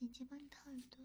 姐姐帮你掏耳朵。